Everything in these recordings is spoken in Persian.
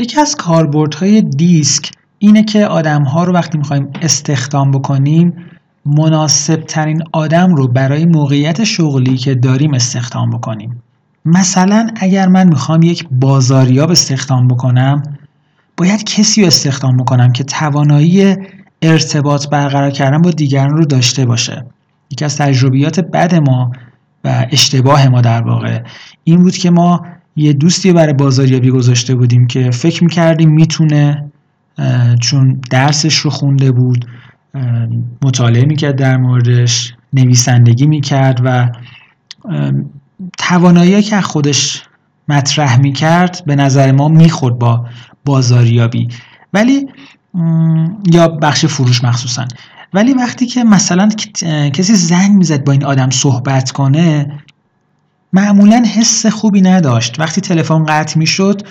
یکی از کاربردهای دیسک اینه که آدم ها رو وقتی می‌خوایم استخدام بکنیم مناسب ترین آدم رو برای موقعیت شغلی که داریم استخدام بکنیم. مثلا اگر من می‌خوام یک بازاریاب استخدام بکنم باید کسی رو استخدام بکنم که توانایی ارتباط برقرار کردن با دیگران رو داشته باشه. یکی از تجربیات بد ما و اشتباه ما در واقع این بود که ما یه دوستی برای بازاریابی گذاشته بودیم که فکر می‌کردیم می‌تونه چون درسش رو خونده بود مطالعه می‌کرد در موردش نویسندگی می‌کرد و توانایی که خودش مطرح می‌کرد به نظر ما می‌خورد با بازاریابی. ولی یا بخش فروش مخصوصا. ولی وقتی که مثلا کسی زنگ می‌زد با این آدم صحبت کنه معمولا حس خوبی نداشت. وقتی تلفن قطع می‌شد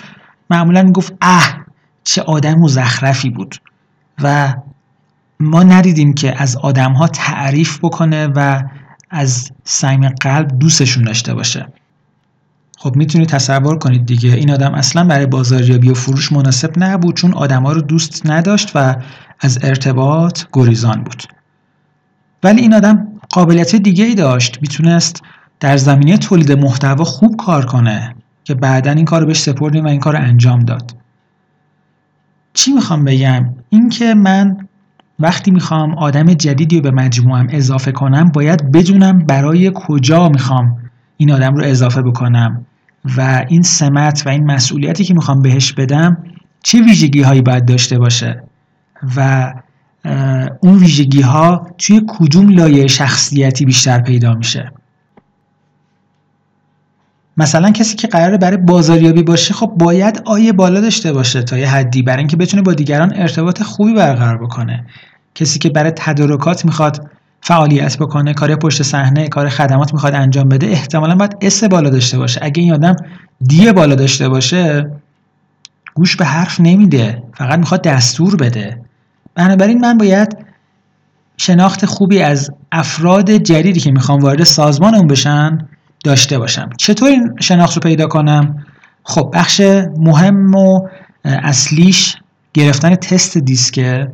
معمولا می‌گفت اه چه آدم مزخرفی بود. و ما ندیدیم که از آدم ها تعریف بکنه و از صمیم قلب دوستشون داشته باشه. خب می‌تونید تصور کنید دیگه. این آدم اصلا برای بازاریابی و فروش مناسب نبود چون آدما رو دوست نداشت و از ارتباط گریزان بود. ولی این آدم قابلیت دیگه ای داشت. می‌تونست در زمینه تولید محتوا خوب کار کنه که بعدا این کار رو بهش سپردیم و این کار رو انجام داد. چی می‌خوام بگم؟ اینکه من وقتی می‌خوام آدم جدیدی رو به مجموعم اضافه کنم باید بدونم برای کجا می‌خوام این آدم رو اضافه بکنم و این سمت و این مسئولیتی که می‌خوام بهش بدم چه ویژگی هایی باید داشته باشه و اون ویژگی ها توی کدوم لایه شخصیتی بیشتر پیدا میشه. مثلا کسی که قراره برای بازاریابی باشه خب باید آیه بالا داشته باشه تا یه حدی برای اینکه بتونه با دیگران ارتباط خوبی برقرار بکنه. کسی که برای تدارکات می‌خواد فعالیت بکنه کار پشت صحنه کار خدمات می‌خواد انجام بده احتمالا باید اس بالا داشته باشه. اگه این آدم دی بالا داشته باشه گوش به حرف نمیده فقط می‌خواد دستور بده. بنابراین من باید شناخت خوبی از افراد جدیدی که می‌خوام وارد سازمان اون بشن داشته باشم. چطور این شناخت رو پیدا کنم؟ خب بخش مهم و اصلیش گرفتن تست دیسکه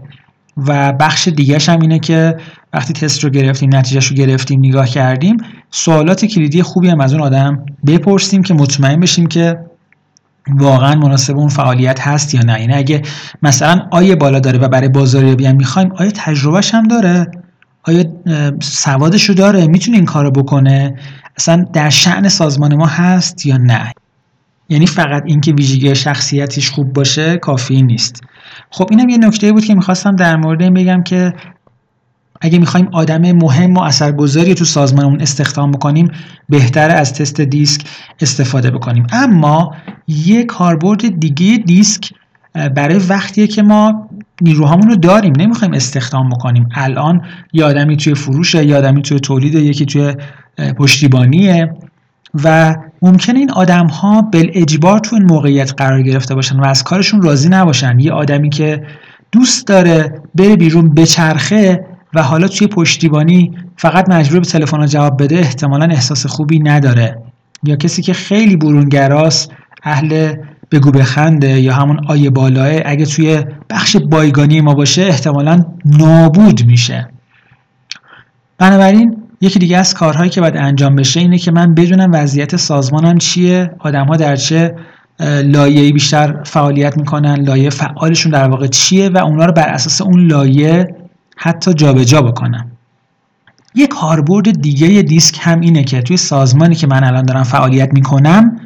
و بخش دیگه هم اینه که وقتی تست رو گرفتیم نتیجهش رو گرفتیم نگاه کردیم سوالات کلیدی خوبی هم از اون آدم بپرسیم که مطمئن بشیم که واقعا مناسب اون فعالیت هست یا نه. یعنی اگه مثلا آیه بالا داره و برای بازاریابی هم می‌خوایم آیا تجربهش هم داره؟ آیا سوادش رو داره؟ می‌تونه این کارو بکنه؟ اصلا در شعن سازمان ما هست یا نه؟ یعنی فقط اینکه ویژگی شخصیتش خوب باشه کافی نیست. خب اینم یه نکته بود که می‌خواستم در مورد این بگم که اگه می‌خوایم آدم مهم و اثرگذاری تو سازمانمون استخدام بکنیم بهتره از تست دیسک استفاده بکنیم. اما یه کاربرد دیگه دیسک برای وقتیه که ما نیروهامون رو داریم. نمی‌خوایم استخدام بکنیم. الان یه آدمی توی فروشه یه آدمی توی تولید یکی توی پشتیبانیه و ممکنه این آدم ها بل اجبار تو این موقعیت قرار گرفته باشن و از کارشون راضی نباشن. یه آدمی که دوست داره بره بیرون بچرخه و حالا توی پشتیبانی فقط مجبور به تلفن جواب بده احتمالا احساس خوبی نداره. یا کسی که خیلی برونگراست اهل بگو بخنده یا همون آیه بالاه اگه توی بخش بایگانی ما باشه احتمالا نابود میشه. بنابراین یکی دیگه از کارهایی که باید انجام بشه اینه که من بدونم وضعیت سازمانم چیه آدم ها در چه لایه بیشتر فعالیت می‌کنن لایه فعالشون در واقع چیه و اونا رو بر اساس اون لایه حتی جابجا جا بکنم. یک کاربرد دیگه دیسک هم اینه که توی سازمانی که من الان دارم فعالیت می‌کنم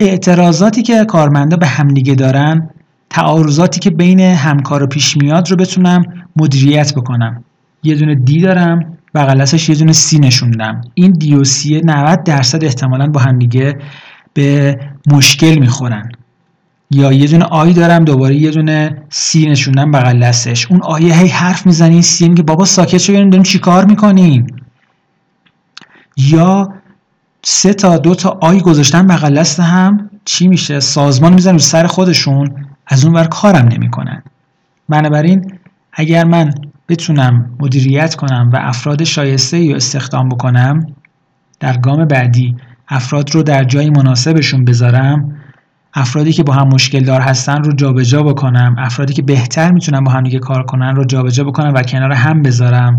اعتراضاتی که کارمندا به همدیگه دارن تعارضاتی که بین همکار و پیش میاد رو بتونم مدیریت بکنم. یه دونه دی دارم بغلسش یه دونه سی نشوندم. این دی و سی 90 درصد احتمالا با همدیگه به مشکل می‌خورن. یا یه دونه آی دارم دوباره یه دونه سی نشوندم بغل دستش. اون آیه هی حرف می‌زنی سی میگه بابا ساکت شو ببینیم داریم چیکار می‌کنیم؟ یا سه تا دو تا آی گذاشتن بغل دست هم چی میشه؟ سازمان می‌زنن سر خودشون از اون ور کارم نمی‌کنن. بنابراین اگر من بتونم مدیریت کنم و افراد شایسته یا استخدام بکنم در گام بعدی افراد رو در جای مناسبشون بذارم افرادی که با هم مشکل دار هستن رو جابجا بکنم افرادی که بهتر می‌تونن با هم دیگه کار کنن رو جابجا بکنم و کنار هم بذارم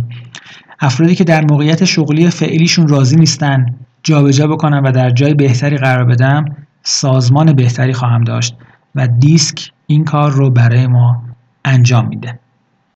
افرادی که در موقعیت شغلی فعلیشون راضی نیستن جابجا بکنم و در جای بهتری قرار بدم سازمان بهتری خواهم داشت و دیسک این کار رو برای ما انجام میده.